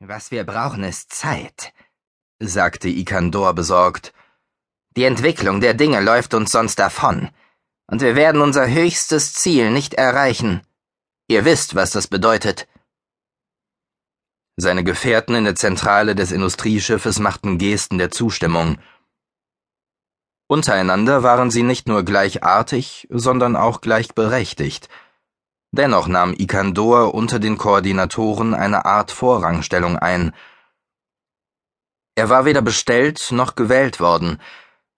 Was wir brauchen, ist Zeit, sagte Ikandor besorgt. Die Entwicklung der Dinge läuft uns sonst davon, und wir werden unser höchstes Ziel nicht erreichen. Ihr wisst, was das bedeutet. Seine Gefährten in der Zentrale des Industrieschiffes machten Gesten der Zustimmung. Untereinander waren sie nicht nur gleichartig, sondern auch gleichberechtigt – Dennoch nahm Ikandor unter den Koordinatoren eine Art Vorrangstellung ein. Er war weder bestellt noch gewählt worden,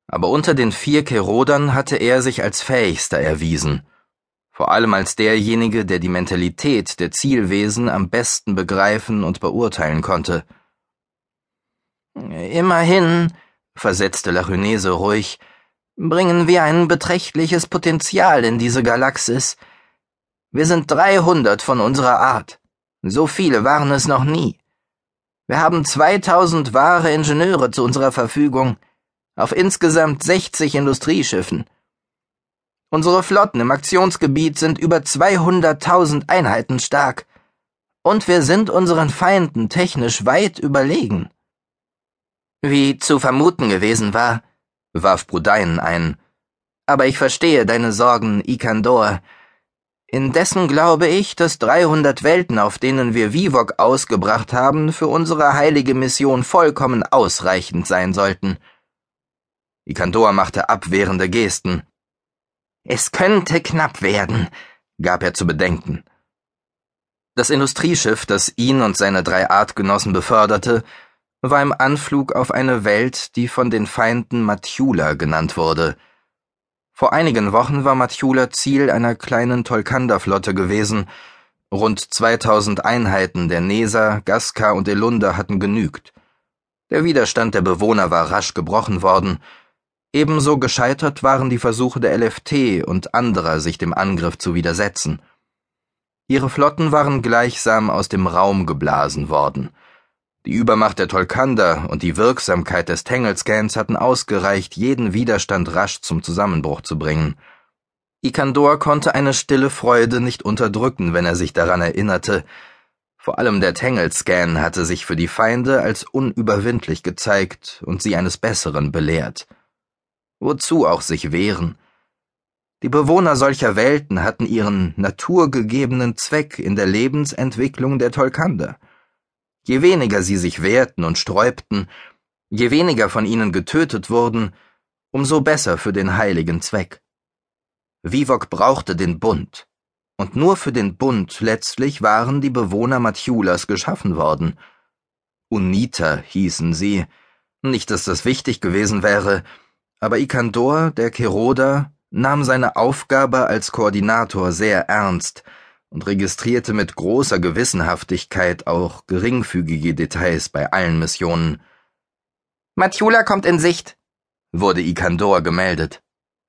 aber unter den vier Kerodern hatte er sich als fähigster erwiesen, vor allem als derjenige, der die Mentalität der Zielwesen am besten begreifen und beurteilen konnte. Immerhin, versetzte Lachynese ruhig, bringen wir ein beträchtliches Potenzial in diese Galaxis, wir sind 300 von unserer Art. So viele waren es noch nie. Wir haben 2000 wahre Ingenieure zu unserer Verfügung, auf insgesamt 60 Industrieschiffen. Unsere Flotten im Aktionsgebiet sind über 200.000 Einheiten stark. Und wir sind unseren Feinden technisch weit überlegen. Wie zu vermuten gewesen war, warf Brudein ein. Aber ich verstehe deine Sorgen, Ikandor. Indessen glaube ich, dass 300 Welten, auf denen wir Vivok ausgebracht haben, für unsere heilige Mission vollkommen ausreichend sein sollten. Ikandor machte abwehrende Gesten. Es könnte knapp werden, gab er zu bedenken. Das Industrieschiff, das ihn und seine drei Artgenossen beförderte, war im Anflug auf eine Welt, die von den Feinden Matjula genannt wurde – vor einigen Wochen war Matjula Ziel einer kleinen Tolkanda-Flotte gewesen. Rund 2000 Einheiten der Nesa, Gaska und Elunda hatten genügt. Der Widerstand der Bewohner war rasch gebrochen worden. Ebenso gescheitert waren die Versuche der LFT und anderer, sich dem Angriff zu widersetzen. Ihre Flotten waren gleichsam aus dem Raum geblasen worden. Die Übermacht der Tolkanda und die Wirksamkeit des Tangle-Scans hatten ausgereicht, jeden Widerstand rasch zum Zusammenbruch zu bringen. Ikandor konnte eine stille Freude nicht unterdrücken, wenn er sich daran erinnerte. Vor allem der Tangle-Scan hatte sich für die Feinde als unüberwindlich gezeigt und sie eines Besseren belehrt. Wozu auch sich wehren? Die Bewohner solcher Welten hatten ihren naturgegebenen Zweck in der Lebensentwicklung der Tolkanda. Je weniger sie sich wehrten und sträubten, je weniger von ihnen getötet wurden, umso besser für den heiligen Zweck. Vivok brauchte den Bund, und nur für den Bund letztlich waren die Bewohner Matjulas geschaffen worden. Unita hießen sie, nicht dass das wichtig gewesen wäre, aber Ikandor, der Keroda, nahm seine Aufgabe als Koordinator sehr ernst, und registrierte mit großer Gewissenhaftigkeit auch geringfügige Details bei allen Missionen. Matjula kommt in Sicht, wurde Ikandor gemeldet.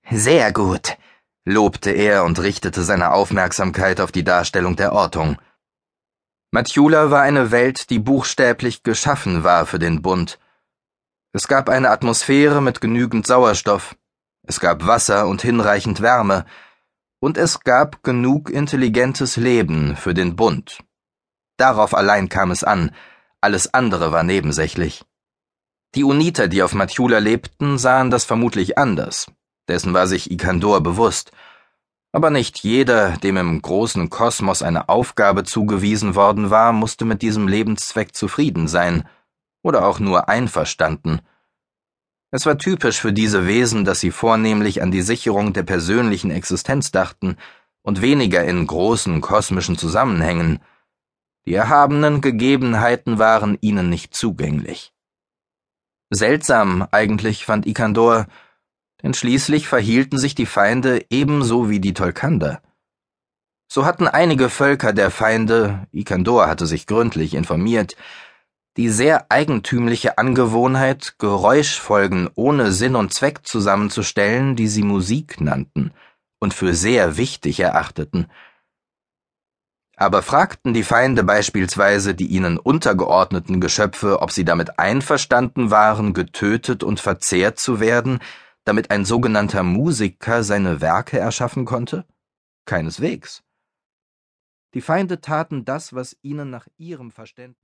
Sehr gut, lobte er und richtete seine Aufmerksamkeit auf die Darstellung der Ortung. Matjula war eine Welt, die buchstäblich geschaffen war für den Bund. Es gab eine Atmosphäre mit genügend Sauerstoff, es gab Wasser und hinreichend Wärme, und es gab genug intelligentes Leben für den Bund. Darauf allein kam es an, alles andere war nebensächlich. Die Uniter, die auf Matjula lebten, sahen das vermutlich anders, dessen war sich Ikandor bewusst, aber nicht jeder, dem im großen Kosmos eine Aufgabe zugewiesen worden war, musste mit diesem Lebenszweck zufrieden sein oder auch nur einverstanden. Es war typisch für diese Wesen, dass sie vornehmlich an die Sicherung der persönlichen Existenz dachten und weniger in großen kosmischen Zusammenhängen. Die erhabenen Gegebenheiten waren ihnen nicht zugänglich. Seltsam eigentlich fand Ikandor, denn schließlich verhielten sich die Feinde ebenso wie die Tolkander. So hatten einige Völker der Feinde, Ikandor hatte sich gründlich informiert, die sehr eigentümliche Angewohnheit, Geräuschfolgen ohne Sinn und Zweck zusammenzustellen, die sie Musik nannten und für sehr wichtig erachteten. Aber fragten die Feinde beispielsweise die ihnen untergeordneten Geschöpfe, ob sie damit einverstanden waren, getötet und verzehrt zu werden, damit ein sogenannter Musiker seine Werke erschaffen konnte? Keineswegs. Die Feinde taten das, was ihnen nach ihrem Verständnis